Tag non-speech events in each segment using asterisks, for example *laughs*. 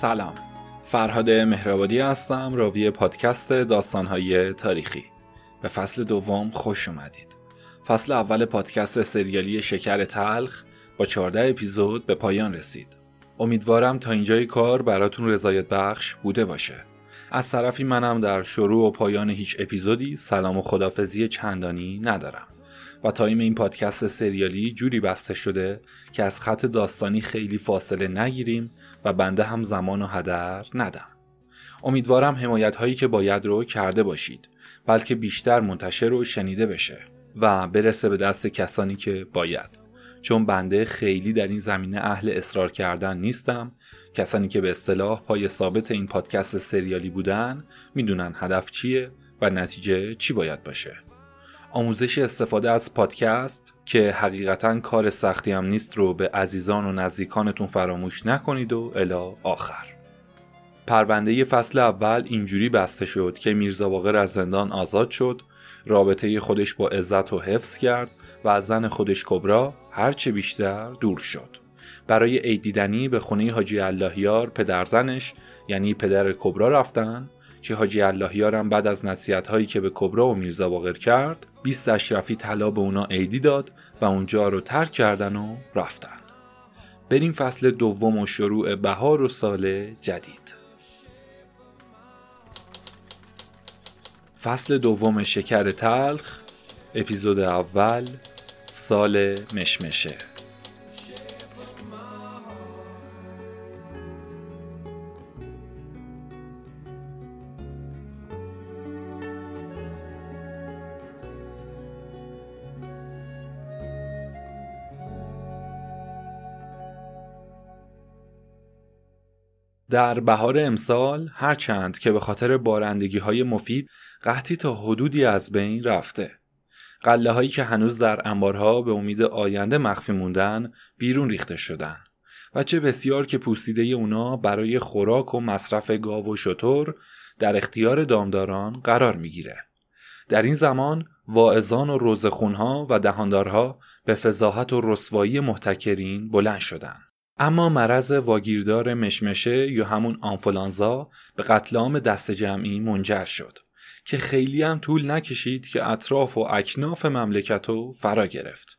سلام. فرهاد مهرآبادی هستم راوی پادکست داستانهای تاریخی. به فصل دوم خوش اومدید. فصل اول پادکست سریالی شکر تلخ با 14 اپیزود به پایان رسید. امیدوارم تا اینجای کار براتون رضایت بخش بوده باشه. از طرفی منم در شروع و پایان هیچ اپیزودی سلام و خدافزی چندانی ندارم. و تایم این پادکست سریالی جوری بسته شده که از خط داستانی خیلی فاصله نگیریم و بنده هم زمان و هدر ندم. امیدوارم حمایت هایی که باید رو کرده باشید بلکه بیشتر منتشر و شنیده بشه و برسه به دست کسانی که باید. چون بنده خیلی در این زمینه اهل اصرار کردن نیستم. کسانی که به اصطلاح پای ثابت این پادکست سریالی بودن می‌دونن هدف چیه و نتیجه چی باید باشه. آموزش استفاده از پادکست که حقیقتا کار سختی هم نیست رو به عزیزان و نزدیکانتون فراموش نکنید و الا آخر. پرونده فصل اول اینجوری بسته شد که میرزا باقر از زندان آزاد شد رابطه خودش با عزت و حفظ کرد و از زن خودش کبرا هرچه بیشتر دور شد. برای عیدیدنی به خونه حاجی اللهیار پدرزنش یعنی پدر کبرا رفتن که حاجی اللهیارم بعد از نصیحت هایی که به کبرا و میرزا باقر کرد 20 اشرفی طلا به اونا عیدی داد و اونجا رو ترک کردن و رفتن. بریم فصل دوم و شروع بهار و سال جدید. فصل دوم شکر تلخ اپیزود اول سال مشمشه. در بهار امسال هرچند که به خاطر بارندگی های مفید قحطی تا حدودی از بین رفته. قله هایی که هنوز در انبارها به امید آینده مخفی موندن بیرون ریخته شدن و چه بسیار که پوسیده اونا برای خوراک و مصرف گاو و شتر در اختیار دامداران قرار می‌گیره. در این زمان واعظان و روزخونها و دهاندارها به فضاحت و رسوایی محتکرین بلند شدند اما مرض واگیردار مشمشه یا همون آنفولانزا به قتل عام دست جمعی منجر شد که خیلی هم طول نکشید که اطراف و اکناف مملکت رو فرا گرفت.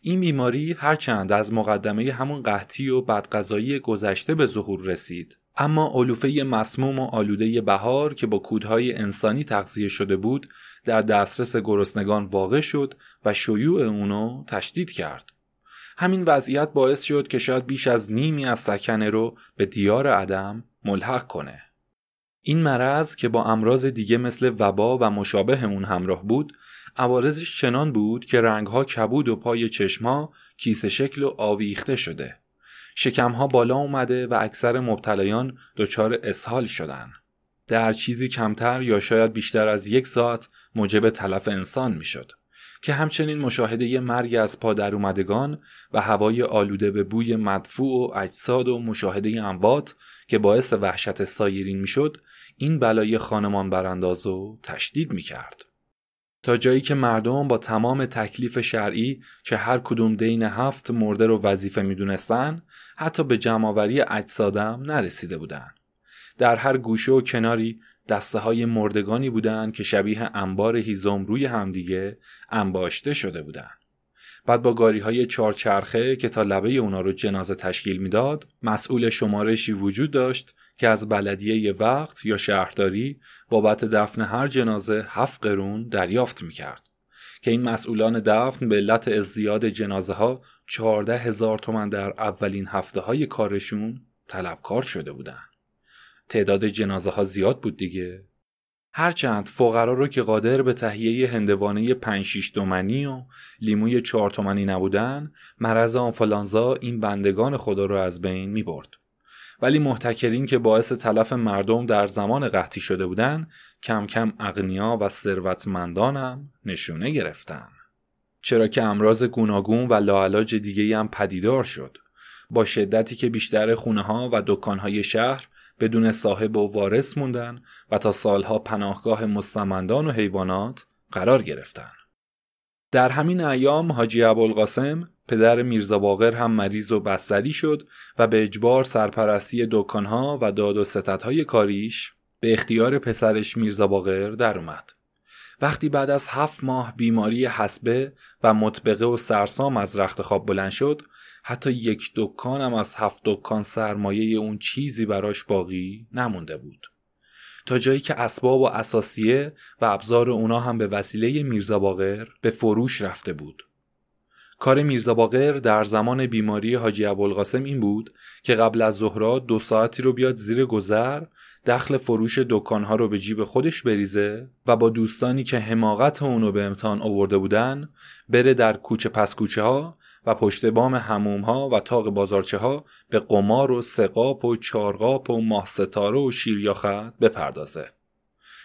این بیماری هرچند از مقدمه همون قحطی و بدغذایی گذشته به ظهور رسید اما علوفه مسموم و آلوده بهار که با کودهای انسانی تغذیه شده بود در دسترس گرسنگان واقع شد و شیوع اونو تشدید کرد همین وضعیت باعث شد که شاید بیش از نیمی از سکنه رو به دیار عدم ملحق کنه. این مرض که با امراض دیگه مثل وبا و مشابه اون همراه بود عوارضش چنان بود که رنگها کبود و پای چشمها کیسه شکل و آویخته شده. شکمها بالا اومده و اکثر مبتلایان دچار اسهال شدن. در چیزی کمتر یا شاید بیشتر از یک ساعت موجب تلف انسان می‌شد. که همچنین مشاهده مرگ از پا در اومدگان و هوای آلوده به بوی مدفوع و اجساد و مشاهده اموات که باعث وحشت سایرین می‌شد این بلای خانمان برانداز و تشدید می‌کرد. تا جایی که مردم با تمام تکلیف شرعی که هر کدوم دین هفت مرده رو وظیفه می‌دونستن حتی به جمعآوری اجسادم نرسیده بودند. در هر گوشه و کناری دسته های مردگانی بودند که شبیه انبار هیزم روی همدیگه انباشته شده بودند. بعد با گاری های چارچرخه که تا لبه اونا رو جنازه تشکیل می‌داد مسئول شمارشی وجود داشت که از بلدیه وقت یا شهرداری بابت دفن هر جنازه هفت قرون دریافت می‌کرد که این مسئولان دفن به علت ازدیاد جنازه ها چهارده هزار تومن در اولین هفته های کارشون طلبکار شده بودند. تعداد جنازه ها زیاد بود دیگه. هرچند فقرا رو که قادر به تهیه هندوانه 5 6 تومنی و لیموی 4 تومنی نبودن مرض آنفولانزا این بندگان خدا رو از بین می برد. ولی محتکرین که باعث تلف مردم در زمان قحطی شده بودن کم کم اغنیا و ثروتمندانم نشونه گرفتن. چرا که امراض گوناگون و لاعلاج دیگه هم پدیدار شد. با شدتی که بیشتر خونه ها و دکان های شهر بدون صاحب و وارث موندن و تا سالها پناهگاه مستمندان و حیوانات قرار گرفتن. در همین ایام حاجی ابوالقاسم پدر میرزا باقر هم مریض و بستری شد و به اجبار سرپرستی دکانها و داد و ستدهای کاریش به اختیار پسرش میرزا باقر در اومد. وقتی بعد از هفت ماه بیماری حسبه و مطبقه و سرسام از رخت خواب بلند شد حتی یک دکانم از هفت دکان سرمایه اون چیزی براش باقی نمونده بود. تا جایی که اسباب و اساسیه و ابزار اونا هم به وسیله میرزا باقر به فروش رفته بود. کار میرزا باقر در زمان بیماری حاجی ابوالقاسم این بود که قبل از ظهرا دو ساعتی رو بیاد زیر گذر دخل فروش دکانها رو به جیب خودش بریزه و با دوستانی که حماقت اونو به امتحان آورده بودن بره در کوچه پس کوچه ها و پشت بام هموم ها و تاق بازارچه ها به قمار و سقاپ و چارقاپ و ماه ستاره و شیریاخت بپردازه.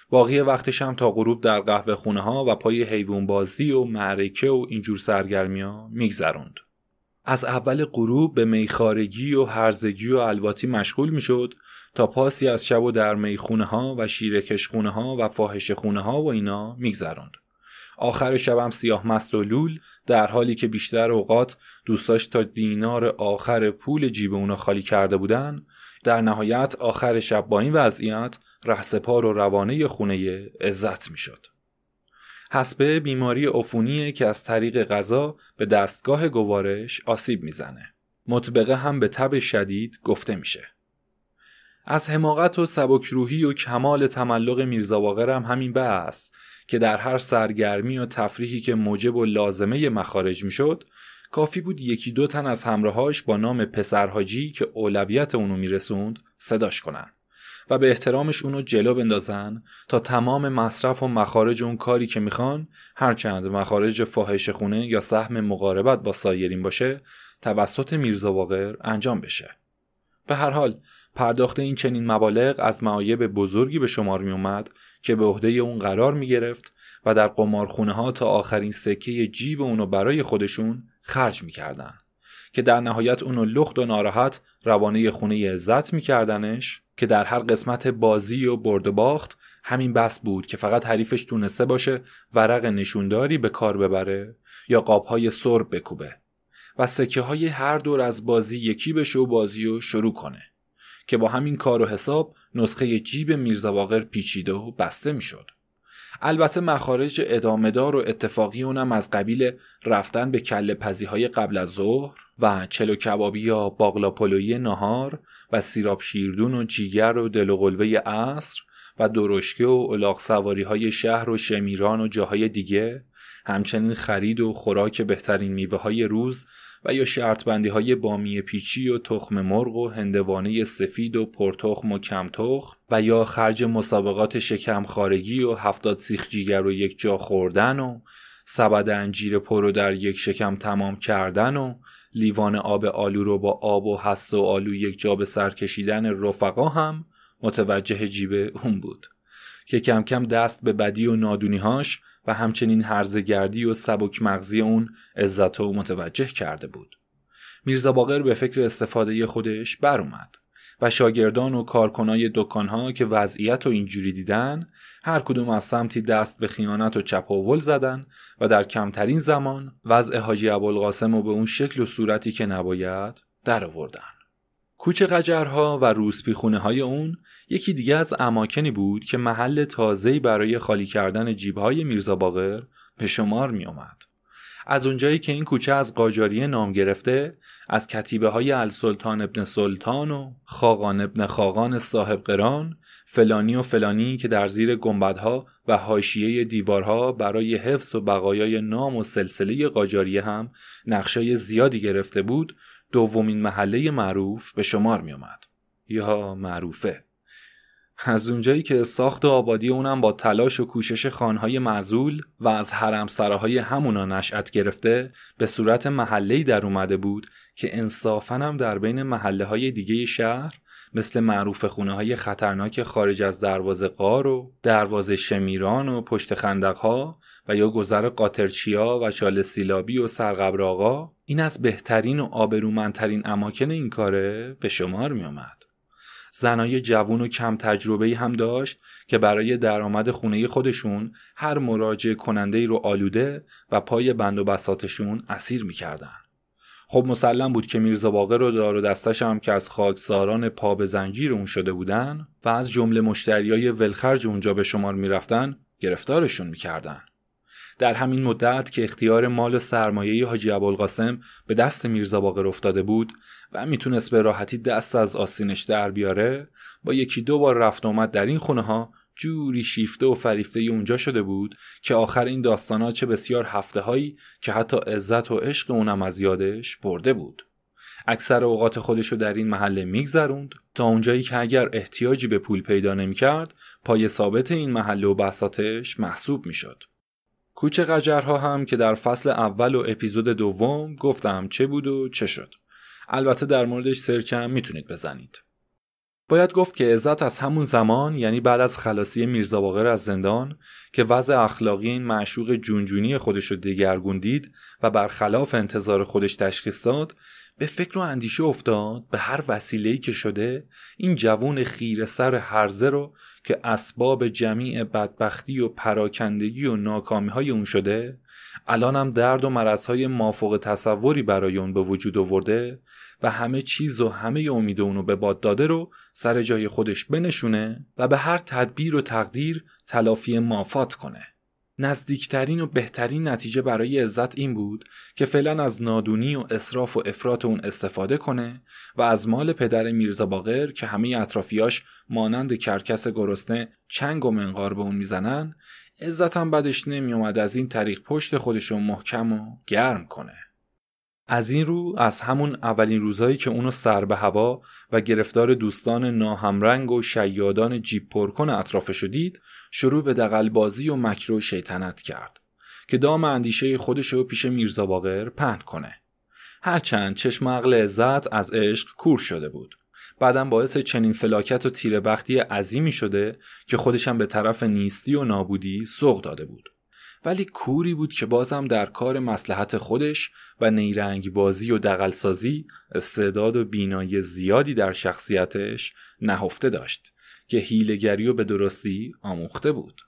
باقی وقتش هم تا غروب در قهوه خونه ها و پای حیوان بازی و معرکه و اینجور سرگرمی ها میگذروند. از اول غروب به میخارگی و هرزگی و الواتی مشغول می‌شد تا پاسی از شب و در می‌خونه ها و شیرکش خونه ها و فاحش خونه ها و اینا میگذروند. آخر شبم سیاه مست و لول در حالی که بیشتر اوقات دوستاش تا دینار آخر پول جیب اونا خالی کرده بودن در نهایت آخر شب با این وضعیت رهسپار و روانه خونه عزت می‌شد. حسبه بیماری عفونیه که از طریق غذا به دستگاه گوارش آسیب می‌زنه. مطبقه هم به تب شدید گفته میشه. از حماقت و سبکروحی و کمال تملق میرزا هم همین بحث که در هر سرگرمی و تفریحی که موجب و لازمه مخارج می‌شد کافی بود یکی دو تن از همراهاش با نام پسرهاجی که اولویت اونو میرسوند صداش کنن و به احترامش اونو جلو بندازن تا تمام مصرف و مخارج اون کاری که می‌خوان هرچند مخارج فاحش خونه یا سهم مقاربت با سایرین باشه توسط میرزا واقر انجام بشه. به هر حال پرداخت این چنین مبالغ از معایب بزرگی به شمار می اومد که به عهده اون قرار می گرفت و در قمارخونه ها تا آخرین سکه جیب اونو برای خودشون خرج می کردن. که در نهایت اونو لخت و ناراحت روانه خونه عزت میکردنش که در هر قسمت بازی و برد و باخت همین بس بود که فقط حریفش تونسته باشه ورق نشونداری به کار ببره یا قابهای سرب بکوبه و سکه های هر دور از بازی یکی بشه و بازی رو شروع کنه که با همین کار و حساب نسخه جیب میرزا پیچیده و بسته می‌شد. البته مخارج ادامهدار و اتفاقی اونم از قبیل رفتن به کله پزی های قبل از ظهر و چلو کبابی یا باقلا پلویی نهار و سیراب شیردون و جیگر و دل و قلوه عصر و درشکه و الاغ سواری های شهر و شمیران و جاهای دیگه همچنین خرید و خوراک بهترین میوه های روز و یا شرط بندی های بامی پیچی و تخم مرغ و هندوانه سفید و پرتخم و کم تخم و یا خرج مسابقات شکم خارگی و هفتاد سیخ جیگر و یک جا خوردن و سبد انجیر پرو در یک شکم تمام کردن و لیوان آب آلو رو با آب و حس و آلو یک جا به سر کشیدن رفقا هم متوجه جیب اون بود که کم کم دست به بدی و نادونیهاش و همچنین هرزگردی و سبک مغزی اون عزت و متوجه کرده بود. میرزا باقر به فکر استفاده خودش بر اومد و شاگردان و کارکنای دکانها که وضعیت و اینجوری دیدن هر کدوم از سمتی دست به خیانت و چپاول زدن و در کمترین زمان وضع حاجی ابوالقاسم و به اون شکل و صورتی که نباید در آوردن. کوچه قجرها و روسپی خونه های اون یکی دیگه از اماکنی بود که محل تازه‌ای برای خالی کردن جیبهای میرزا باقر به شمار می. از اونجایی که این کوچه از قاجاریه نام گرفته از کتیبه های السلطان ابن سلطان و خاقان ابن خاقان صاحب قران فلانی و فلانی که در زیر گنبدها و حاشیه دیوارها برای حفظ و بقایای نام و سلسله قاجاریه هم نقشای زیادی گرفته بود دومین محله معروف به شمار می اومد. یا معروفه از اونجایی که ساخت و آبادی اونم با تلاش و کوشش خانهای معزول و از حرم سراهای همونا نشأت گرفته به صورت محله‌ای در اومده بود که انصافا هم در بین محله های دیگه شهر مثل معروف خونه های خطرناک خارج از دروازه قار و دروازه شمیران و پشت خندقها و یا گذر قاطرچیا و چال سیلابی و سرقبر آقا این از بهترین و آبرومندترین اماکن این کاره به شمار می اومد. زنای جوون و کم تجربه هم داشت که برای درآمد خونه خودشون هر مراجع کننده رو آلوده و پای بند و بساتشون اسیر می‌کردن. خب مسلم بود که میرزا باقر و دار و دستش هم که از خاکساران پا به زنجیر اون شده بودن و از جمله مشتریای ولخرج اونجا به شمار می‌رفتن گرفتارشون می‌کردن. در همین مدت که اختیار مال و سرمایه حاجی ابوالقاسم به دست میرزا باقر افتاده بود و می‌تونست به راحتی دست از آستینش در بیاره با یکی دو بار رفت آمد در این خونه ها جوری شیفته و فریفته اونجا شده بود که آخر این داستانا چه بسیار هفته هایی که حتی عزت و عشق اونم از یادش برده بود. اکثر اوقات خودشو در این محله میگذروند تا اونجایی که اگر احتیاجی به پول پیدا نمی‌کرد پای ثابت این محله و بساتش محسوب می‌شد. کوچه قجرها هم که در فصل اول و اپیزود دوم گفتم چه بود و چه شد. البته در موردش سرچم می‌تونید بزنید. باید گفت که عزت از همون زمان یعنی بعد از خلاصی میرزا باقر از زندان که وضع اخلاقی این معشوق جونجونی خودش رو دگرگون دید و برخلاف انتظار خودش تشخیص داد به فکر و اندیشه افتاد به هر وسیله‌ای که شده این جوون خیر سر هرزه رو که اسباب جمیع بدبختی و پراکندگی و ناکامی های اون شده الانم درد و مرضهای مافوق تصوری برای اون به وجود آورده و همه چیز و همه امید اونو به باد داده رو سر جای خودش بنشونه و به هر تدبیر و تقدیر تلافی مافات کنه. نزدیکترین و بهترین نتیجه برای عزت این بود که فعلا از نادونی و اصراف و افراط اون استفاده کنه و از مال پدر میرزا باقر که همه اطرافیاش مانند کرکس گرسنه چنگ و منقار به اون می‌زنن عزت هم بدش نمیومد از این طریق پشت خودشو محکم و گرم کنه. از این رو از همون اولین روزهایی که اونو سر به هوا و گرفتار دوستان ناهمرنگ و شیادان جیب پرکن اطرافش دید شروع به دقلبازی و مکر شیطنت کرد که دام اندیشه خودش رو پیش میرزا باقر پهن کنه. هرچند چشم عقل عزت از عشق کور شده بود. بعدم باعث چنین فلاکت و تیربختی عظیمی شده که خودشم به طرف نیستی و نابودی سوق داده بود. ولی کوری بود که بازم در کار مسلحت خودش و نیرنگ بازی و دقلسازی استعداد و بینایی زیادی در شخصیتش نهفته داشت که هیلگری و به درستی آموخته بود.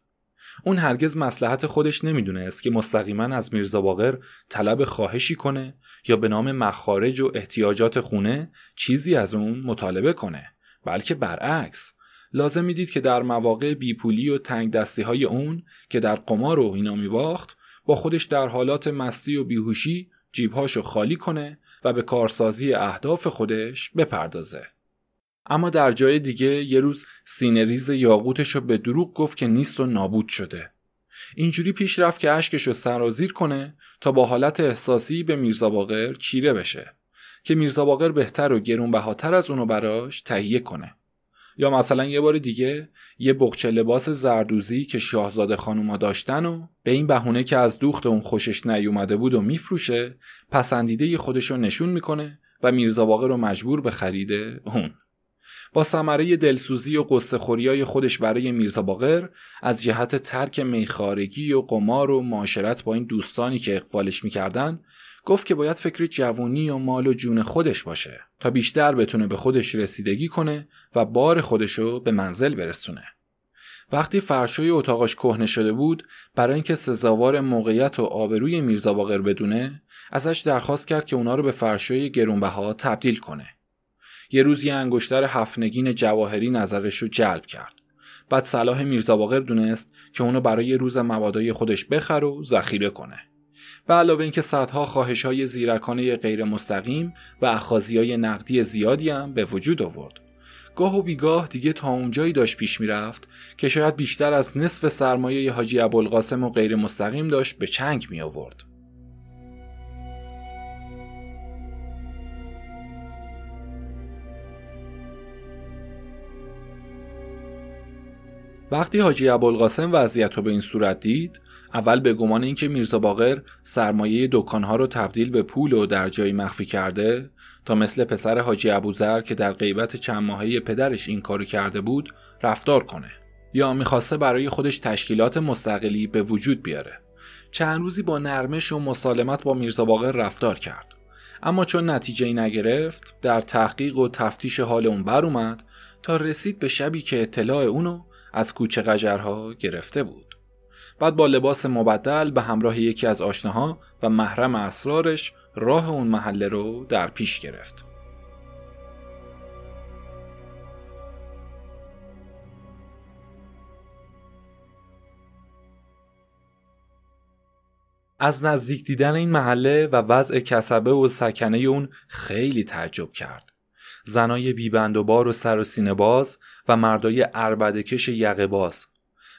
اون هرگز مسلحت خودش نمی‌دونست که مستقیما از میرزا باقر طلب خواهشی کنه یا به نام مخارج و احتیاجات خونه چیزی از اون مطالبه کنه بلکه برعکس لازم می‌دید که در مواقع بیپولی و تنگ دستی های اون که در قمار و اینا میباخت با خودش در حالات مستی و بیهوشی جیبهاشو خالی کنه و به کارسازی اهداف خودش بپردازه. اما در جای دیگه یه روز سینه‌ریز یاقوتش رو به دروغ گفت که نیست و نابود شده. اینجوری پیش رفت که اشکش رو سرازیر کنه تا با حالت احساسی به میرزا باقر چیره بشه که میرزا باقر بهتر و گرونبهاتر از اونو براش تهیه کنه. یا مثلا یه بار دیگه یه بخچه لباس زردوزی که شاهزاده خانوما داشتن و به این بهونه که از دوخت اون خوشش نیومده بود و میفروشه پسندیده خودش رو نشون می‌کنه و میرزا باقر رو مجبور به خریده اون. با ثمره دلسوزی و قصه خودش برای میرزا باقر از جهت ترک میخارگی و قمار و معاشرت با این دوستانی که اقبالش می‌کردن گفت که باید فکر جوونی و مال و جون خودش باشه تا بیشتر بتونه به خودش رسیدگی کنه و بار خودشو به منزل برسونه. وقتی فرشوی اتاقش کهنه شده بود برای اینکه سزاوار موقعیت و آبروی میرزا باقر بدونه ازش درخواست کرد که اونا رو به فرشوی گرونبها تبدیل کنه. یه روز یه انگشتر هفنگین جواهری نظرش رو جلب کرد. بعد صلاح میرزا باقر دونست که اونو برای روز مبادای خودش بخر و ذخیره کنه. و علاوه اینکه صدها خواهش های زیرکانه غیر مستقیم و اخازی های نقدی زیادی هم به وجود آورد. گاه و بیگاه دیگه تا اونجایی داشت پیش می‌رفت که شاید بیشتر از نصف سرمایه حاجی ابوالقاسم و غیر مستقیم داشت به چنگ می آورد. وقتی حاجی ابوالقاسم وضعیت رو به این صورت دید اول به گمان اینکه میرزا باقر سرمایه دکانها رو تبدیل به پول و در جایی مخفی کرده تا مثل پسر حاجی ابوذر که در غیبت چند ماهه پدرش این کارو کرده بود رفتار کنه. یا می‌خواسته برای خودش تشکیلات مستقلی به وجود بیاره. چند روزی با نرمش و مسالمت با میرزا باقر رفتار کرد. اما چون نتیجه ای نگرفت در تحقیق و تفتیش حال اون بر اومد تا رسید به شبی که اطلاع اونو از کوچه قجرها گرفته بود. بعد با لباس مبدل به همراه یکی از آشناها و محرم اسرارش راه اون محله رو در پیش گرفت. از نزدیک دیدن این محله و وضع کسبه و سکنه اون خیلی تعجب کرد. زنای بیبند و بار و سر و سینه باز و مردای اربدکش یقه باز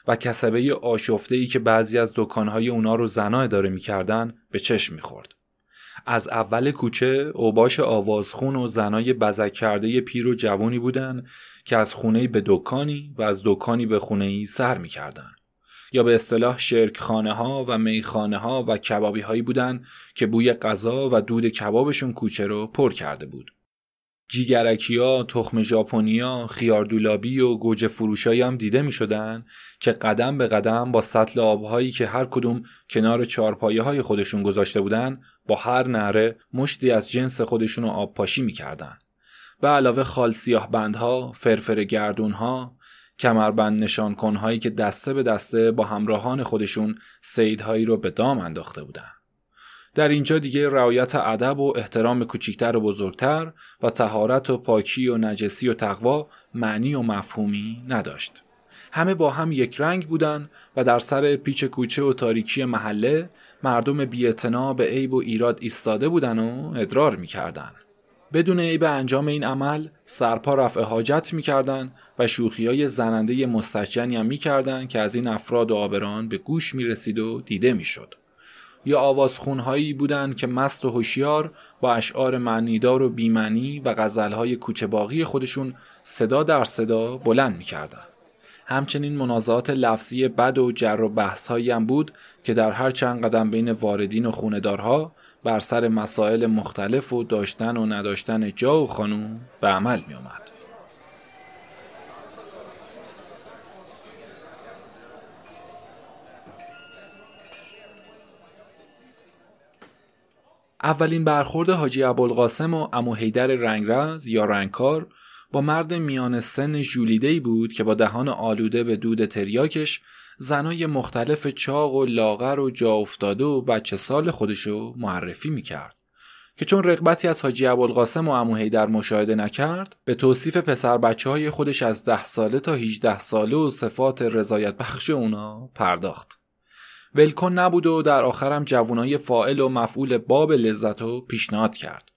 و کسبه آشفته ای که بعضی از دکانهای اونا رو زنا اداره می‌کردن به چشم می‌خورد. از اول کوچه اوباش آوازخون و زنای بزک کرده پیر و جوانی بودن که از خونه به دکانی و از دکانی به خونه ای سر می‌کردن. یا به اصطلاح شرکخانه ها و میخانه ها و کبابی هایی بودن که بوی غذا و دود کبابشون کوچه رو پر کرده بود. جیگرکیا، تخم ژاپنیا، خیار دولابی و گوجه فروشایی هم دیده می شدن که قدم به قدم با سطل آبهایی که هر کدوم کنار چارپایه های خودشون گذاشته بودن با هر نره مشتی از جنس خودشون آب پاشی می کردن. به علاوه خال سیاه بندها، فرفر گردونها، کمربند نشان کنهایی که دسته به دسته با همراهان خودشون سیدهایی رو به دام انداخته بودن. در اینجا دیگه رعایت ادب و احترام کوچیکتر و بزرگتر و تهارت و پاکی و نجسی و تقوا معنی و مفهومی نداشت. همه با هم یک رنگ بودن و در سر پیچ کوچه و تاریکی محله مردم بیعتنا به عیب و ایراد ایستاده بودن و ادرار می‌کردن. بدون عیب انجام این عمل سرپا رفع حاجت می‌کردن و شوخی های زننده مستجنی هم می‌کردن که از این افراد و آبران به گوش می‌رسید و دیده می‌شد. یا آوازخونهایی بودند که مست و هوشیار با اشعار معنیدار و بیمنی و غزلهای کوچه باقی خودشون صدا در صدا بلند می‌کردند. همچنین منازعات لفظی بد و جر و بحث هم بود که در هر چند قدم بین واردین و خوندارها بر سر مسائل مختلف و داشتن و نداشتن جا و خانوم به عمل می آمد. اولین برخورد حاجی ابوالقاسم و امو حیدر رنگرز یا رنگکار با مرد میان سن ژولیده‌ای بود که با دهان آلوده به دود تریاکش زنای مختلف چاق و لاغر و جا افتاده و بچه سال خودشو معرفی می‌کرد که چون رقبتی از حاجی ابوالقاسم و امو حیدر مشاهده نکرد به توصیف پسر بچه های خودش از ده ساله تا 18 ساله و صفات رضایت بخش اونا پرداخت. ولکن نبود و در آخرم جوانای فائل و مفعول باب لذت رو پیشنهاد کرد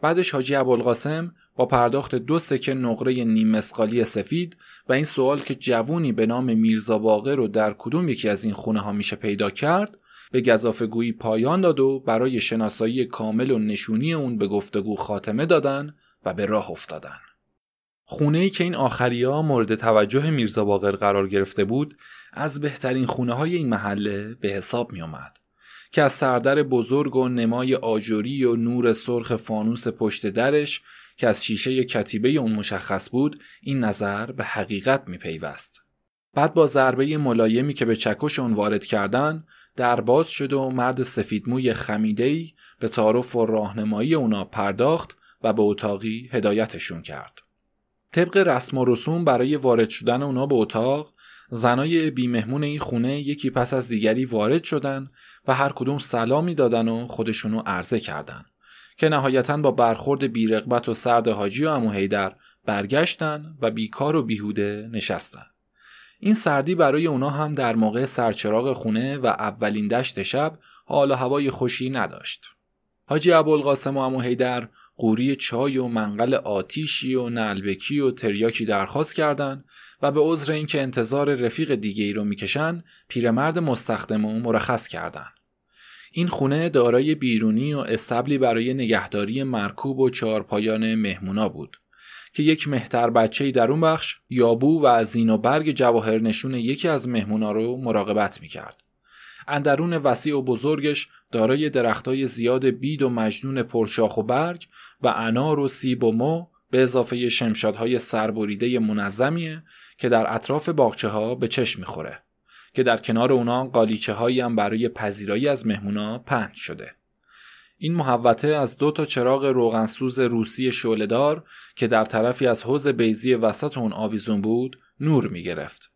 بعدش حاجی ابوالقاسم با پرداخت دو سکه نقره نیم مسقالی سفید و این سوال که جوونی به نام میرزا باقر رو در کدوم یکی از این خونه ها میشه پیدا کرد به گذافه گویی پایان داد و برای شناسایی کامل و نشونی اون به گفتگو خاتمه دادن و به راه افتادن. خونه ای که این ها مورد توجه میرزا باقر قرار گرفته بود از بهترین خونه های این محله به حساب می اومد. که از سردر بزرگ و نمای آجوری و نور سرخ فانوس پشت درش که از شیشه کتیبه اون مشخص بود این نظر به حقیقت می پیوست. بعد با ضربه ملایمی که به چکش اون وارد کردن در باز شد و مرد سفیدموی خمیدهی به تعارف و راهنمایی اونا پرداخت و به اتاقی هدایتشون کرد. طبق رسم و رسوم برای وارد شدن اونا به اتاق زنای بیمهمون این خونه یکی پس از دیگری وارد شدن و هر کدوم سلامی دادن و خودشونو عرضه کردن که نهایتا با برخورد بیرغبت و سرد حاجی و امو هیدر برگشتن و بیکار و بیهوده نشستن. این سردی برای اونا هم در موقع سرچراغ خونه و اولین دشت شب حال و هوای خوشی نداشت. حاجی ابوالقاسم و امو هیدر قوری چای و منقل آتیشی و نلبکی و تریاکی درخواست کردند و به عذر اینکه انتظار رفیق دیگه ای رو می‌کشن پیرمرد مستخدم و مرخص کردند. این خونه دارای بیرونی و استبلی برای نگهداری مرکوب و چهارپایان مهمونا بود که یک مهتر بچه در اون بخش یابو و از زین و برگ جواهر نشون یکی از مهمونا رو مراقبت می‌کرد. اندرون وسیع و بزرگش دارای درختای زیاد بید و مجنون پرشاخ و برگ و انار و سیب و مو به اضافه شمشادهای سربریده منظمیه که در اطراف باغچه ها به چشم می‌خوره که در کنار اونا قالیچه هایی هم برای پذیرایی از مهمونا پهن شده. این محوطه از دو تا چراغ روغنسوز روسی شولدار که در طرفی از حوز بیزی وسط اون آویزون بود نور می گرفت.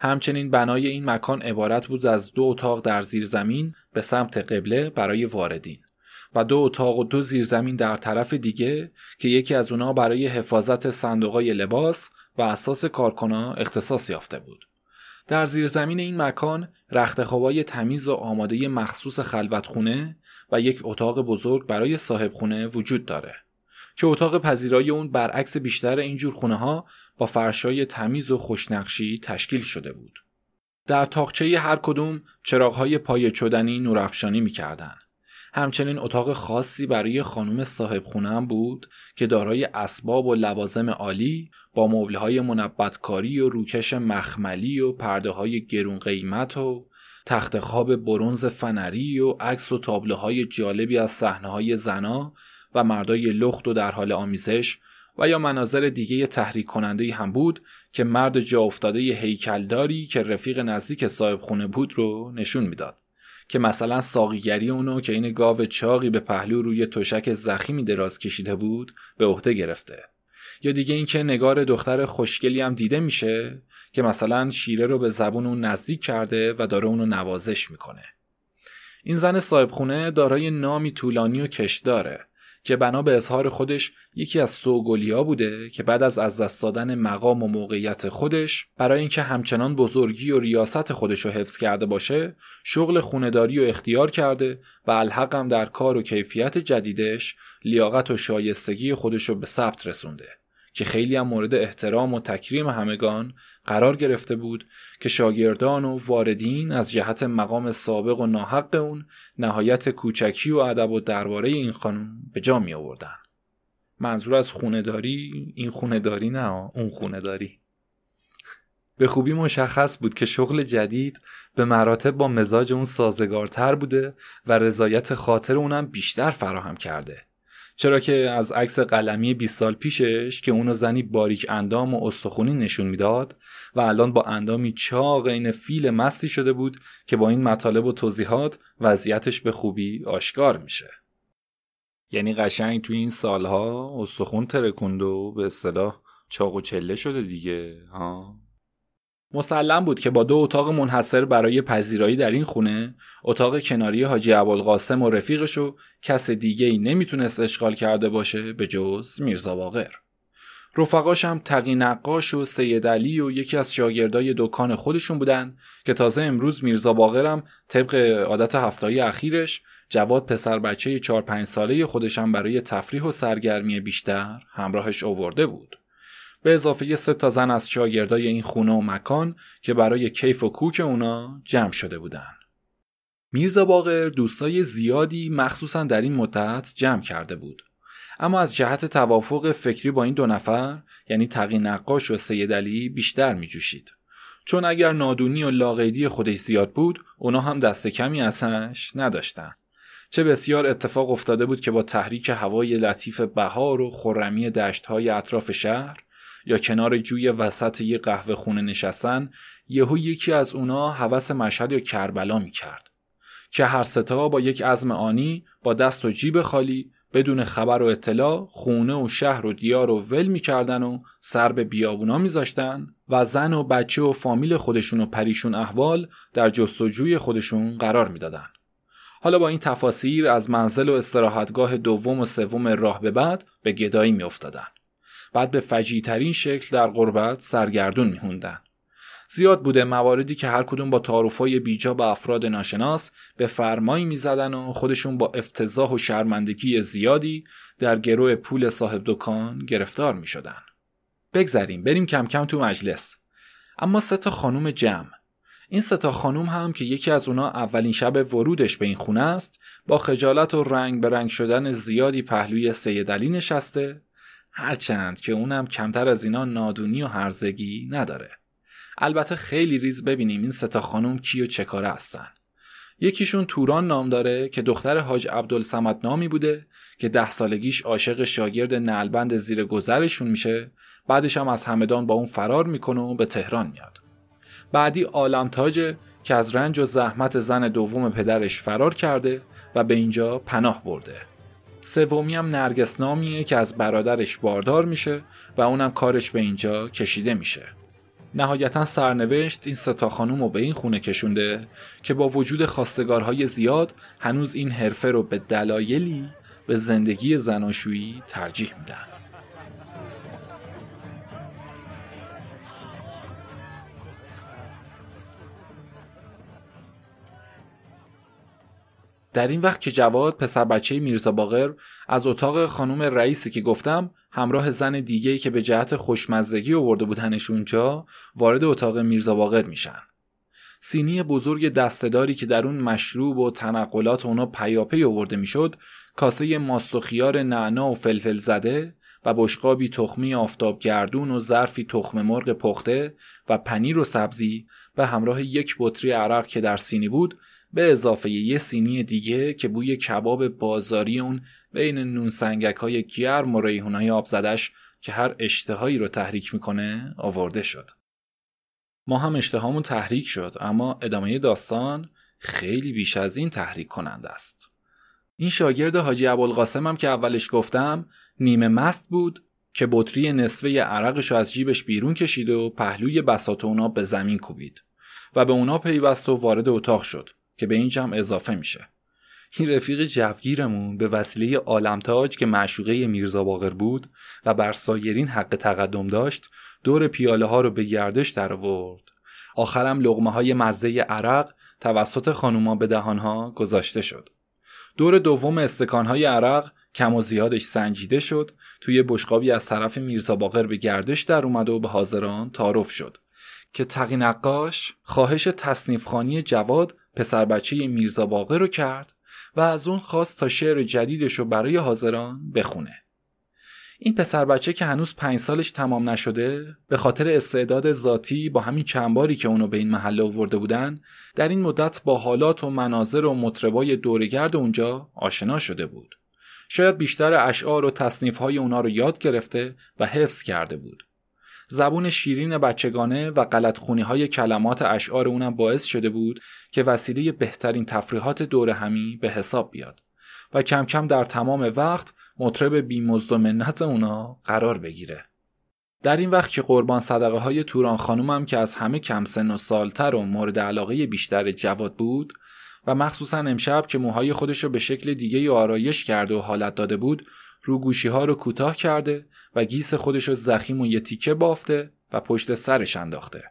همچنین بنای این مکان عبارت بود از دو اتاق در زیر زمین به سمت قبله برای واردین. و دو اتاق و دو زیرزمین در طرف دیگه که یکی از اونا برای حفاظت صندوقای لباس و اساس کارکنا اختصاص یافته بود. در زیرزمین این مکان رخت خوابای تمیز و آماده مخصوص خلوتخونه و یک اتاق بزرگ برای صاحب خونه وجود داره که اتاق پذیرای اون برعکس بیشتر اینجور خونه ها با فرشای تمیز و خوشنقشی تشکیل شده بود. در تاقچه هر کدوم چراغهای پای چدنی نورافشانی می‌کردن. همچنین اتاق خاصی برای خانم صاحب خونم بود که دارای اسباب و لوازم عالی با مبلهای منبتکاری و روکش مخملی و پرده های گرون قیمت و تخت خواب برونز فنری و عکس و تابلوهای جالبی از صحنه های زنا و مردای لخت و در حال آمیزش و یا مناظر دیگه تحریک کننده هم بود که مرد جا افتاده هیکلداری که رفیق نزدیک صاحب خونه بود رو نشون می‌داد. که مثلا ساقیگری اونو که این گاو چاقی به پهلو روی تشک زخیمی دراز کشیده بود به عهده گرفته. یا دیگه اینکه نگار دختر خوشگلی هم دیده میشه که مثلا شیره رو به زبون اون نزدیک کرده و داره اونو نوازش می‌کنه. این زن صاحب خونه دارای نامی طولانی و کش داره. که بنا به اظهار خودش یکی از سوگلیا بوده که بعد از از دست دادن مقام و موقعیت خودش برای اینکه همچنان بزرگی و ریاست خودش رو حفظ کرده باشه شغل خونداری و اختیار کرده و الحقم در کار و کیفیت جدیدش لیاقت و شایستگی خودش رو به ثبت رسونده. که خیلی هم مورد احترام و تکریم همگان قرار گرفته بود که شاگردان و واردین از جهت مقام سابق و ناحق اون نهایت کوچکی و ادب و درباره این خانم به جا می آوردن. منظور از خونداری این خونداری نه اون خونداری به خوبی مشخص بود که شغل جدید به مراتب با مزاج اون سازگارتر بوده و رضایت خاطر اونم بیشتر فراهم کرده چرا که از عکس قلمی 20 سال پیشش که اونو زنی باریک اندام و استخونی نشون می‌داد و الان با اندامی چاق این فیل مستی شده بود که با این مطالب و توضیحات وضعیتش به خوبی آشکار میشه. یعنی قشنگ توی این سالها استخون ترکوند و به اصطلاح چاق و چله شده دیگه ها؟ مسلم بود که با دو اتاق منحصر برای پذیرایی در این خونه اتاق کناری حاجی ابوالقاسم و رفیقش و کس دیگه ای نمی‌تونست اشغال کرده باشه به جز میرزا باقر رفقاش هم تقی نقاش و سید علی و یکی از شاگردای دکان خودشون بودن که تازه امروز میرزا باقرم طبق عادت هفتایی اخیرش جواد پسر بچه 4 5 ساله خودشم برای تفریح و سرگرمی بیشتر همراهش آورده بود. به اضافه سه تا زن از شاگردای این خونه و مکان که برای کیف و کوک اونا جمع شده بودن. میرزا باقر دوستای زیادی مخصوصا در این مدت جمع کرده بود. اما از جهت توافق فکری با این دو نفر یعنی تقی نقاش و سید علی بیشتر می جوشید. چون اگر نادونی و لاقیدی خودش زیاد بود اونا هم دست کمی ازش نداشتن. چه بسیار اتفاق افتاده بود که با تحریک هوای لطیف بهار و خرمی دشتهای اطراف شهر یا کنار جوی وسط یه قهوه خونه نشستن یهو یکی از اونا هوس مشهد یا کربلا می‌کرد که هر ستا با یک عزم آنی با دست و جیب خالی بدون خبر و اطلاع خونه و شهر و دیار و ول می‌کردن و سر به بیابونا میذاشتن و زن و بچه و فامیل خودشون و پریشون احوال در جستجوی خودشون قرار می‌دادن. حالا با این تفاسیر از منزل و استراحتگاه دوم و سوم راه به بعد به گدایی میافتادن. بعد به فجیترین شکل در غربت سرگردون میهوندن. زیاد بوده مواردی که هر کدوم با تعارفای بیجا به افراد ناشناس به فرمایی می‌زدن و خودشون با افتضاح و شرمندگی زیادی در گروه پول صاحب دکان گرفتار می‌شدن. بگذریم بریم کم کم تو مجلس. اما سه تا خانوم جمع این ستا خانوم هم که یکی از اونا اولین شب ورودش به این خونه است با خجالت و رنگ به رنگ شدن زیادی پهلوی سید علی نشسته هرچند که اونم کمتر از اینا نادونی و هرزگی نداره. البته خیلی ریز ببینیم این ستا خانوم کی و چه کاره هستن. یکیشون توران نام داره که دختر حاج عبدالسمد نامی بوده که ده سالگیش عاشق شاگرد نلبند زیر گذرشون میشه. بعدش هم از همدان با اون فرار می‌کنه و به تهران میاد. بعدی عالم تاجه که از رنج و زحمت زن دوم پدرش فرار کرده و به اینجا پناه برده. سومی هم نرگس نامیه که از برادرش باردار میشه و اونم کارش به اینجا کشیده میشه. نهایتا سرنوشت این ستا خانوم رو به این خونه کشونده که با وجود خواستگارهای زیاد هنوز این حرفه رو به دلایلی به زندگی زناشویی ترجیح میدن. در این وقت که جواد پسر بچه میرزا باقر از اتاق خانم رئیسی که گفتم همراه زن دیگه که به جهت خوشمزدگی آورده بودنش اونجا وارد اتاق میرزا باقر میشن. سینی بزرگ دستداری که در اون مشروب و تنقلات اونا پیاپی آورده می‌شد کاسه ماست و خیار نعنا و فلفل زده و بشقابی تخمی آفتاب گردون و ظرفی تخم مرغ پخته و پنیر و سبزی به همراه یک بطری عرق که در سینی بود به اضافه یه سینی دیگه که بوی کباب بازاری اون بین نون سنگک های گرم و ریحونای آب زدش که هر اشتهایی رو تحریک می‌کنه آورده شد. ما هم اشتهامون تحریک شد اما ادامه داستان خیلی بیش از این تحریک کننده است. این شاگرد حاجی ابوالقاسم هم که اولش گفتم نیمه مست بود که بطری نصفه عرقش از جیبش بیرون کشید و پهلوی بساط اونا به زمین کوبید و به اونا پیوست و وارد اتاق شد که به این جمع اضافه میشه. این رفیق جوگیرمون به وسیله عالمتاج که معشوقه میرزا باقر بود و بر سایرین حق تقدم داشت دور پیاله ها رو به گردش در آورد آخرم لغمه های مزه عرق توسط خانوما به دهانها گذاشته شد. دور دوم استکان های عرق کم و زیادش سنجیده شد توی بشقابی از طرف میرزا باقر به گردش در اومد و به حاضران تعارف شد که تقی نقاش خواهش تصنیف خانی جواد پسر بچه میرزا باقر رو کرد و از اون خواست تا شعر جدیدش رو برای حاضران بخونه. این پسر بچه که هنوز پنج سالش تمام نشده به خاطر استعداد ذاتی با همین چند که اونو به این محله آورده بودن در این مدت با حالات و مناظر و مطربای دورگرد اونجا آشنا شده بود. شاید بیشتر اشعار و تصنیف های اونا رو یاد گرفته و حفظ کرده بود. زبون شیرین بچگانه و غلطخونی های کلمات اشعار اونم باعث شده بود که وسیله بهترین تفریحات دور همی به حساب بیاد و کم کم در تمام وقت مطرب بیمزد و منت اونا قرار بگیره. در این وقت که قربان صدقه های توران خانومم که از همه کم سن و سالتر و مورد علاقه بیشتر جواد بود و مخصوصا امشب که موهای خودش رو به شکل دیگه آرایش کرده و حالت داده بود رو گوشی ها رو کوتاه کرده و گیس خودش رو زخیم و یه تیکه بافته و پشت سرش انداخته.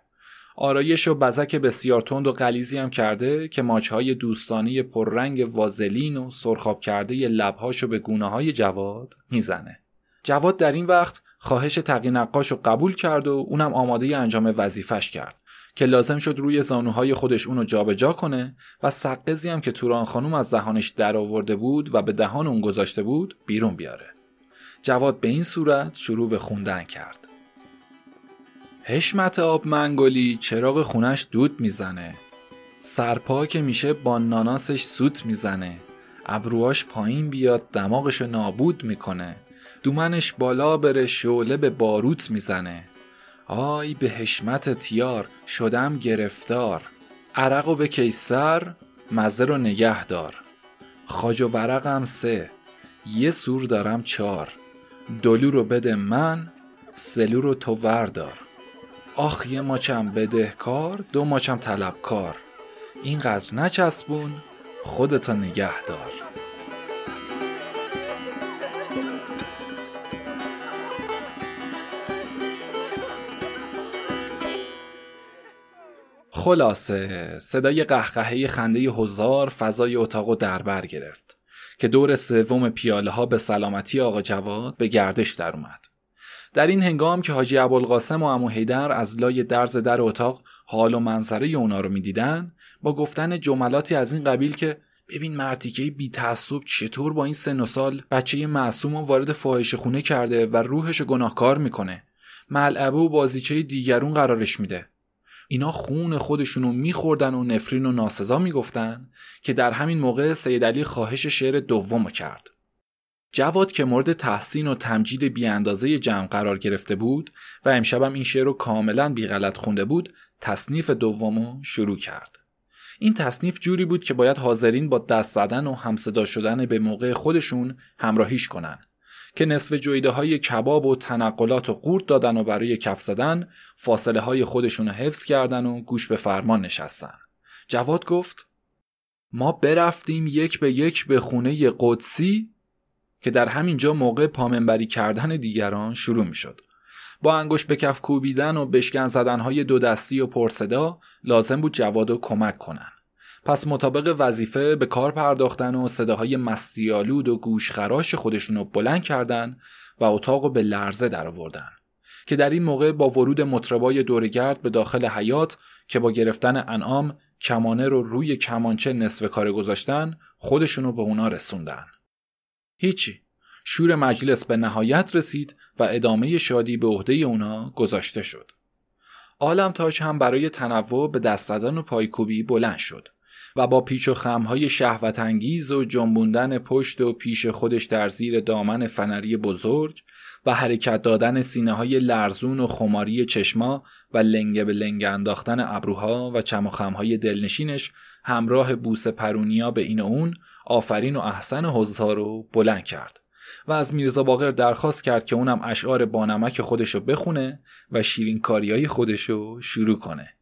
آرایش و بزک بسیار تند و غلیزی هم کرده که ماچهای دوستانی پررنگ وازلین و سرخاب کرده لبهاشو به گونه های جواد می‌زنه. جواد در این وقت خواهش تقی نقاش قبول کرد و اونم آماده انجام وظیفش کرد که لازم شد روی زانوهای خودش اونو جابجا کنه و سقزی هم که توران خانوم از دهانش در آورده بود و به دهان اون گذاشته بود بیرون بیاره. جواد به این صورت شروع به خوندن کرد. حشمت آب منگولی چراغ خونش دود می‌زنه. سرپا که میشه با ناناسش سوت می‌زنه. ابروهاش پایین بیاد دماغشو نابود می‌کنه. دومنش بالا بره شعله به باروت می‌زنه. آی به حشمت تیار شدم گرفتار عرق و به کیسر مزه رو نگه دار خاج و ورقم سه یه سور دارم چار دلو رو بده من سلو رو تو وردار. آخ یه ماچم بدهکار دو ماچم طلبکار. اینقدر نچسبون خودتا نگه دار خلاصه صدای قهقهه خنده هزار فضای اتاق و دربر گرفت. که دور سوم پیاله ها به سلامتی آقا جواد به گردش در اومد. در این هنگام که حاجی ابوالقاسم و امو حیدر از لای درز در اتاق حال و منظره اونا رو می‌دیدن با گفتن جملاتی از این قبیل که ببین مرتیکه بی تعصب چطور با این سن و سال بچه معصوم و وارد فاحش خونه کرده و روحش گناهکار می‌کنه ملعبه و بازیچه دیگرون قرارش میده اینا خون خودشونو میخوردن و نفرین و ناسزا می‌گفتن که در همین موقع سید علی خواهش شعر دوم کرد. جواد که مورد تحسین و تمجید بیاندازه جمع قرار گرفته بود و امشبم این شعر رو کاملا بیغلط خونده بود تصنیف دومو شروع کرد. این تصنیف جوری بود که باید حاضرین با دست زدن و همصدا شدن به موقع خودشون همراهیش کنن که نصف جویده های کباب و تنقلات و قورت دادن و برای کف زدن فاصله های خودشون رو حفظ کردن و گوش به فرمان نشستن. جواد گفت ما برفتیم یک به یک به خونه قدسی که در همینجا موقع پامنبری کردن دیگران شروع می شد. با انگوش به کف کوبیدن و بشکن زدن های دو دستی و پرصدا لازم بود جواد رو کمک کنن. پس مطابق وظیفه به کار پرداختن و صداهای مستیالود و گوشخراش خودشون رو بلند کردن و اتاق رو به لرزه در آوردن که در این موقع با ورود مطربای دورگرد به داخل حیات که با گرفتن انعام کمانه رو روی کمانچه نصف کار گذاشتن خودشونو به اونا رسوندن. هیچی. شور مجلس به نهایت رسید و ادامه شادی به عهده اونا گذاشته شد. عالم تاج هم برای تنوع به دست زدن و پایکوبی بلند شد. و با پیچ و خمهای شهوت انگیز و جنبوندن پشت و پیش خودش در زیر دامن فنری بزرگ و حرکت دادن سینه های لرزون و خماری چشما و لنگه به لنگ انداختن ابروها و چم و خمهای دلنشینش همراه بوس پرونیا به این و اون آفرین و احسن حضا رو بلند کرد و از میرزا باقر درخواست کرد که اونم اشعار بانمک خودشو بخونه و شیرین کاریای خودشو شروع کنه.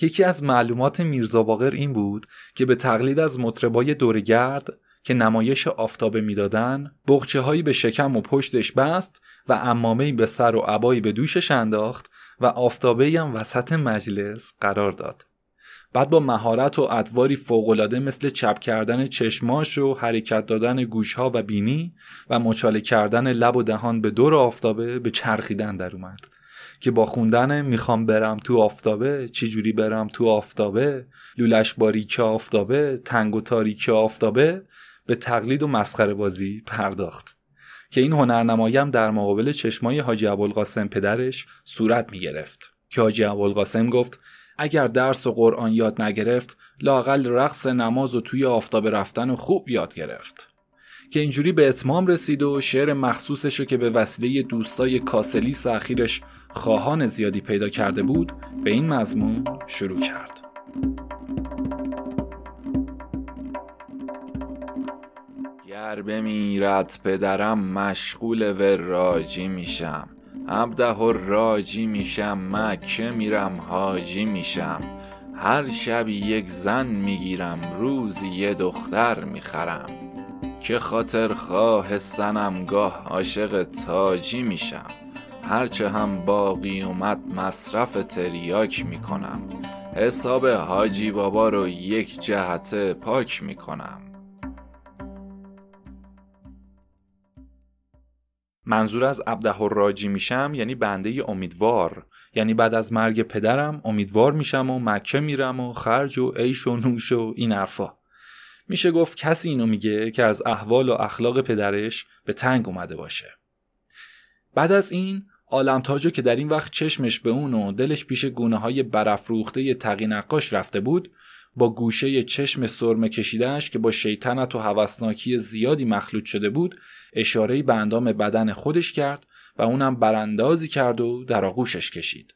یکی از معلومات میرزا باقر این بود که به تقلید از مطربای دورگرد که نمایش آفتابه می‌دادن بغچه هایی به شکم و پشتش بست و امامه به سر و عبایی به دوشش انداخت و آفتابه هم وسط مجلس قرار داد. بعد با مهارت و ادواری فوقالعاده مثل چپ کردن چشماش و حرکت دادن گوشها و بینی و مچاله کردن لب و دهان به دور آفتابه به چرخیدن در اومد. که با خوندن می‌خوام برم تو آفتابه. چجوری برم تو آفتابه؟ لولش باریک آفتابه تنگ و تاریک آفتابه. به تقلید و مسخره بازی پرداخت. که این هنرنمایی هم در مقابل چشمای حاجی ابوالقاسم پدرش صورت می گرفت که حاجی ابوالقاسم گفت اگر درس و قرآن یاد نگرفت لاقل رقص نماز و توی آفتابه رفتن و خوب یاد گرفت. که اینجوری به اتمام رسید و شعر مخصوصش رو که به وسیله دوستای کاسلی اخیرش خواهان زیادی پیدا کرده بود به این مضمون شروع کرد. گر بمیرد پدرم مشغول وراجی میشم عبده و راجی میشم مکه میرم حاجی میشم. هر شب یک زن می‌گیرم روزی یه دختر می‌خرم. که خاطر خواه سنم گاه عاشق تاجی میشم. هرچه هم باقی اومد مصرف تریاک می‌کنم. حساب حاجی بابا رو یک جهته پاک می‌کنم. منظور از عبده راجی میشم یعنی بنده امیدوار. یعنی بعد از مرگ پدرم امیدوار میشم و مکه میرم و خرج و عیش و نوش و این حرفا. میشه گفت کسی اینو میگه که از احوال و اخلاق پدرش به تنگ اومده باشه. بعد از این عالم تاجو که در این وقت چشمش به اون و دلش پیش گونه های برافروخته تقی نقاش رفته بود با گوشه چشم سرمه کشیدهش که با شیطنت و هوسناکی زیادی مخلوط شده بود اشارهی به اندام بدن خودش کرد و اونم براندازی کرد و در آغوشش کشید.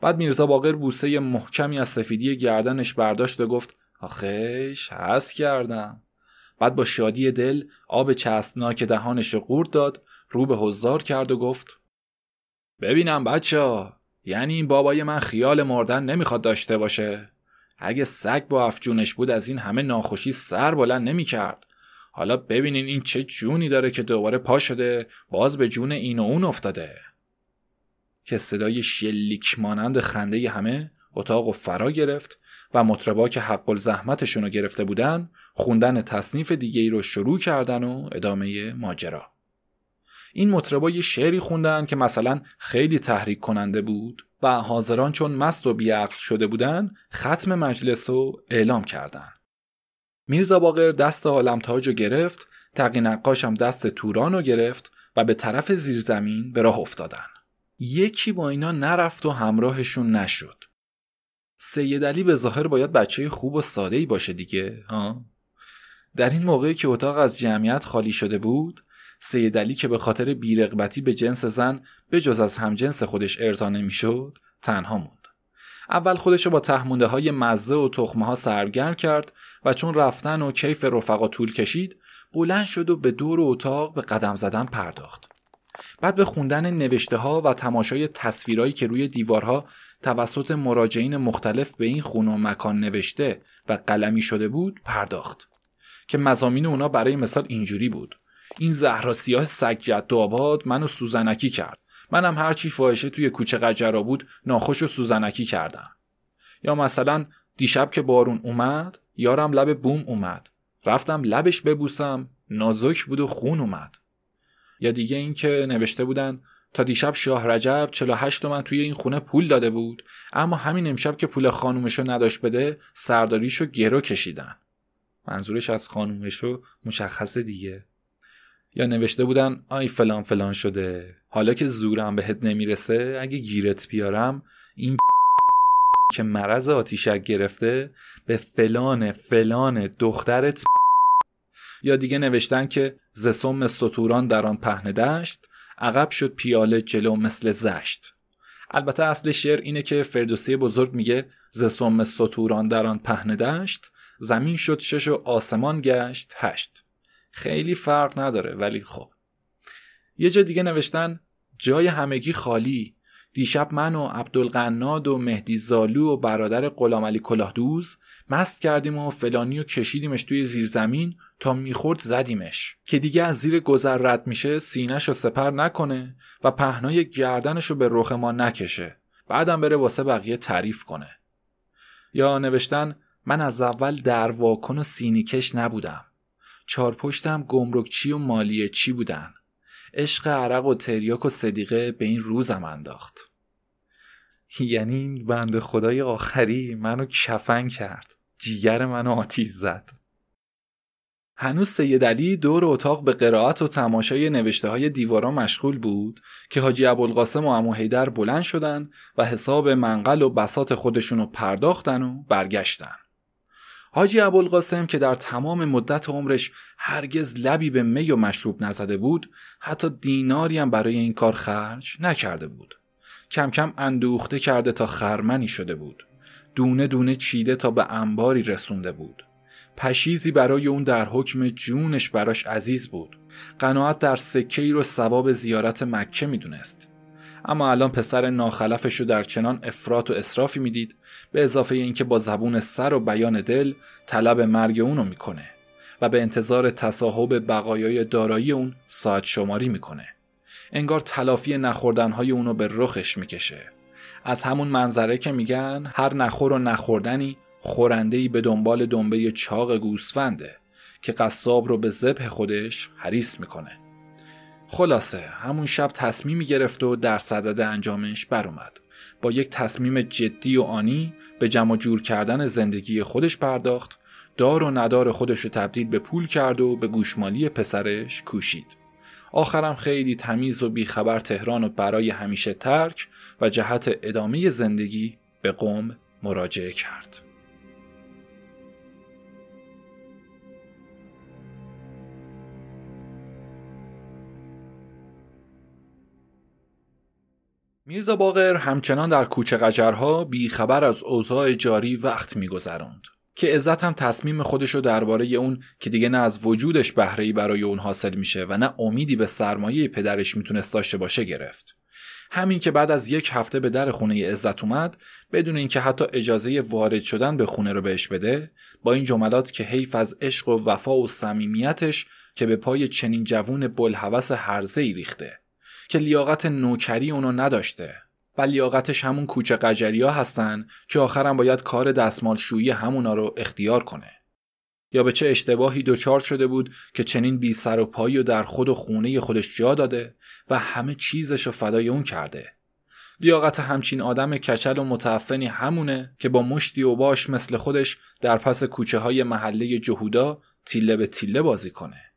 بعد میرزا باقر بوسه محکمی از سفیدی گردنش برداشت و گفت آخش هست کردم. بعد با شادی دل آب چسبناک دهانش قورت داد رو به حضار کرد و گفت ببینم بچه یعنی این بابای من خیال مردن نمی‌خواد داشته باشه. اگه سگ با افجونش بود از این همه ناخوشی سر بلند نمی‌کرد. حالا ببینین این چه جونی داره که دوباره پا شده باز به جون این و اون افتاده. که صدای شلیک مانند خنده همه اتاق و فرا گرفت و مطربا که حق زحمتشون رو گرفته بودن خوندن تصنیف دیگه ای رو شروع کردن و ادامه ماجرا. این مطربا یه شعری خوندن که مثلا خیلی تحریک کننده بود و حاضران چون مست و بیعقل شده بودن ختم مجلس رو اعلام کردن. میرزا باقر دست عالم تاج رو گرفت تقی نقاشم دست توران رو گرفت و به طرف زیرزمین به راه افتادن. یکی با اینا نرفت و همراهشون نشد. سید علی به ظاهر باید بچه خوب و ساده ای باشه دیگه ها؟ در این موقعی که اتاق از جمعیت خالی شده بود سید علی که به خاطر بیرغبتی به جنس زن به جز از همجنس خودش ارضا نمی‌شد تنها موند. اول خودش با تهمونده های مزه و تخمه ها سرگر کرد و چون رفتن و کیف رفقا طول کشید بلند شد و به دور اتاق به قدم زدن پرداخت. بعد به خوندن نوشته ها و تماشای تصویرهایی که روی دیوارها توسط مراجعین مختلف به این خون و مکان نوشته و قلمی شده بود پرداخت. که مزامین اونا برای مثال اینجوری بود. این زهرا سیاه سگ جد آباد منو سوزنکی کرد. منم هرچی فاحشه توی کوچه قجرا بود ناخوش و سوزنکی کردم. یا مثلا دیشب که بارون اومد یارم لب بوم اومد. رفتم لبش ببوسم نازک بود و خون اومد. یا دیگه این که نوشته بودن تا دیشب شاه رجب 48 تومن توی این خونه پول داده بود اما همین امشب که پول خانومشو نداشت بده سرداریشو گرو کشیدن. منظورش از خانومشو مشخصه دیگه. یا نوشته بودن آی فلان فلان شده. حالا که زورم بهت نمی‌رسه اگه گیرت بیارم این *laughs* که مرض آتیشک گرفته به فلان فلان دخترت یا دیگه نوشتن که زسم سطوران در آن پهنه دشت عقب شد پیاله جلو مثل زشت. البته اصل شعر اینه که فردوسی بزرگ میگه زسم سطوران در آن پهنه دشت زمین شد شش و آسمان گشت هشت. خیلی فرق نداره ولی خب. یه جا دیگه نوشتن جای همگی خالی دیشب من و عبدالقناد و مهدی زالو و برادر غلام کلاهدوز مست کردیم و فلانی و کشیدیمش توی زیرزمین تا می‌خورد زدیمش. که دیگه از زیر گذر رد میشه سینش رو سپر نکنه و پهنای گردنش رو به رخ ما نکشه. بعدم بره واسه بقیه تعریف کنه. یا نوشتن من از اول در واکن و سینیکش نبودم. چارپشتم گمرکچی و مالیه چی بودن؟ عشق عرق و تریاک و صدیقه به این روزم انداخت. یعنی این بند خدای آخری منو کفن کرد. جیگر منو آتیش زد. هنوز سید علی دور اتاق به قرائت و تماشای نوشته های دیوارا مشغول بود که حاجی ابوالقاسم و امو حیدر بلند شدن و حساب منقل و بسات خودشونو پرداختن و برگشتن. حاجی ابوالقاسم که در تمام مدت عمرش هرگز لبی به می و مشروب نزده بود حتی دیناری هم برای این کار خرج نکرده بود. کم کم اندوخته کرده تا خرمنی شده بود. دونه دونه چیده تا به انباری رسونده بود. پشیزی برای اون در حکم جونش براش عزیز بود. قناعت در سکه ای رو ثواب زیارت مکه می‌دونست. اما الان پسر ناخلفش رو در چنان افراط و اصرافی می‌دید به اضافه اینکه با زبون سر و بیان دل طلب مرگ اونو می‌کنه و به انتظار تصاحب بقایای دارایی اون ساعت شماری می‌کنه. انگار تلافی نخوردنهای اونو به رخش می‌کشه. از همون منظره که میگن هر نخور و نخوردنی خورندهی به دنبال دنبه چاق گوسفنده که قصاب رو به ذبح خودش حریص می‌کنه. خلاصه همون شب تصمیمی گرفت و در صدد انجامش اومد با یک تصمیم جدی و آنی به جمع جور کردن زندگی خودش پرداخت دار و ندار خودش رو تبدیل به پول کرد و به گوشمالی پسرش کوشید. آخرم خیلی تمیز و بیخبر تهران و برای همیشه ترک و جهت ادامه زندگی به قوم مراجعه کرد. میرزا باقر همچنان در کوچه قجرها بیخبر از اوضاع جاری وقت میگذراند که عزت هم تصمیم خودش رو درباره اون که دیگه نه از وجودش بهره برای اون حاصل میشه و نه امیدی به سرمایه پدرش می‌تونست داشته باشه گرفت. همین که بعد از یک هفته به در خونه عزت اومد بدون اینکه حتی اجازه وارد شدن به خونه رو بهش بده با این جملات که حیف از عشق و وفا و صمیمیتش که به پای چنین جوون بلحوث هرزه ای ریخته. که لیاقت نوکری اونو نداشته. و لیاقتش همون کوچه قجریا هستن که آخرم باید کار دستمال شویی همونا رو اختیار کنه. یا به چه اشتباهی دوچار شده بود که چنین بی سر و پایی و در خود و خونه خودش جا داده و همه چیزش رو فدای اون کرده. لیاقت همچین آدم کچل و متعفنی همونه که با مشتی و باش مثل خودش در پس کوچه های محله جهودا تیله به تیله بازی کنه.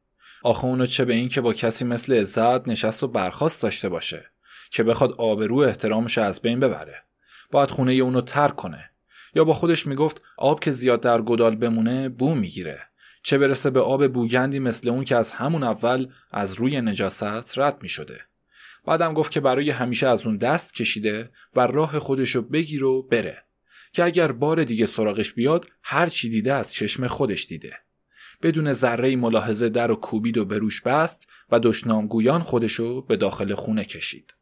آخه اونو چه به این که با کسی مثل عزت نشست و برخواست داشته باشه که بخواد آبرو احترامش از بین ببره. باید خونه اونو ترک کنه. یا با خودش می‌گفت آب که زیاد در گدال بمونه بو می‌گیره. چه برسه به آب بوگندی مثل اون که از همون اول از روی نجاست رد می‌شده. بعدم گفت که برای همیشه از اون دست کشیده و راه خودشو بگیر و بره. که اگر بار دیگه سراغش بیاد هر چی دیده از چشم خودش دیده. بدون ذره ملاحظه در و کوبید و بروش بست و دشنامگویان خودشو به داخل خونه کشید.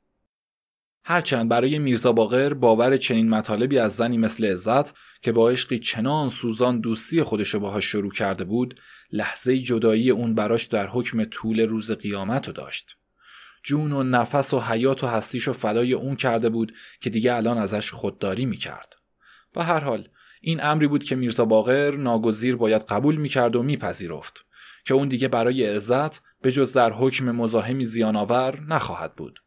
هرچند برای میرزا باقر باور چنین مطالبی از زنی مثل عزت که با عشقی چنان سوزان دوستی خودشو باهاش شروع کرده بود لحظه جدایی اون براش در حکم طول روز قیامت رو داشت جون و نفس و حیات و هستیش و فدای اون کرده بود که دیگه الان ازش خودداری می‌کرد و هر حال این امری بود که میرزا باقر ناگزیر باید قبول می‌کرد و میپذیرفت که اون دیگه برای عزت به جز در حکم مزاحمی زیانآور نخواهد بود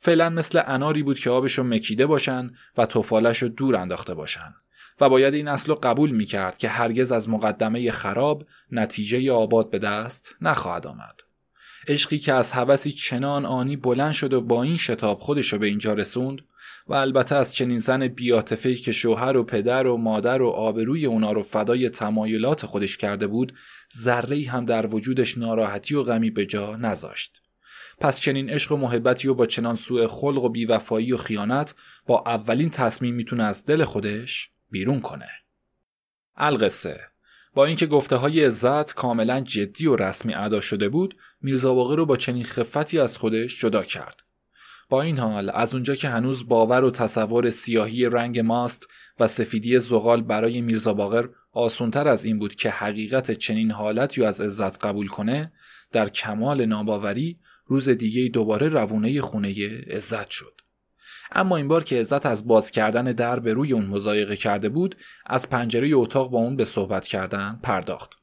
فعلا مثل اناری بود که آبشو مکیده باشن و توفالش رو دور انداخته باشن و باید این اصل قبول می کرد که هرگز از مقدمه خراب نتیجه آباد به دست نخواهد آمد. عشقی که از هوسی چنان آنی بلند شد و با این شتاب خودشو به اینجا رسوند و البته از چنین زن بیاتفهی که شوهر و پدر و مادر و آبروی اونا رو فدای تمایلات خودش کرده بود ذره هم در وجودش ناراحتی و غمی به جا نذاشت. پس چنین عشق و محبتی و با چنان سوء خلق و بیوفایی و خیانت با اولین تصمیم می‌تونه از دل خودش بیرون کنه. القصه با اینکه گفته های عزت کاملا جدی و رسمی ادا شده بود میرزا باقر رو با چنین خفتی از خودش جدا کرد. با این حال از اونجا که هنوز باور و تصور سیاهی رنگ ماست و سفیدی زغال برای میرزا باقر آسونتر از این بود که حقیقت چنین حالتی از عزت قبول کنه در کمال ناباوری روز دیگه دوباره روونه خونه عزت شد. اما این بار که عزت از باز کردن در به روی اون مزایقه کرده بود از پنجره اتاق با اون به صحبت کردن پرداخت.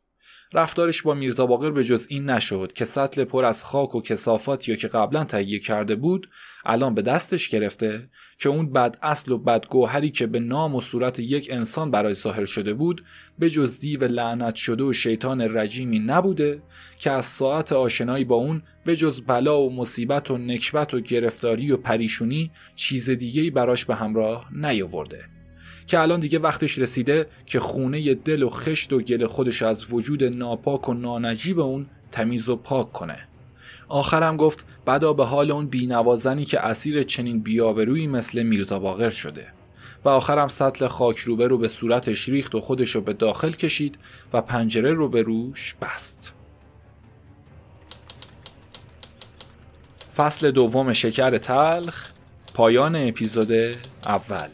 رفتارش با میرزا باقر به جز این نشد که سطل پر از خاک و کسافاتی یا که قبلا تهیه کرده بود الان به دستش گرفته که اون بد اصل و بد گوهری که به نام و صورت یک انسان برای ظاهر شده بود به جز دیو لعنت شده و شیطان رجیمی نبوده که از ساعت آشنایی با اون به جز بلا و مصیبت و نکبت و گرفتاری و پریشونی چیز دیگهی براش به همراه نیاورده. که الان دیگه وقتش رسیده که خونه دل و خشت و گل خودش از وجود ناپاک و نانجیب اون تمیز و پاک کنه. آخرم گفت بدا به حال اون بینوازنی که اسیر چنین بیابرویی مثل میرزا باقر شده. و آخرم سطل خاک روبه رو به صورتش ریخت و خودش رو به داخل کشید و پنجره رو به روش بست. فصل دوم شکر تلخ پایان اپیزود اول.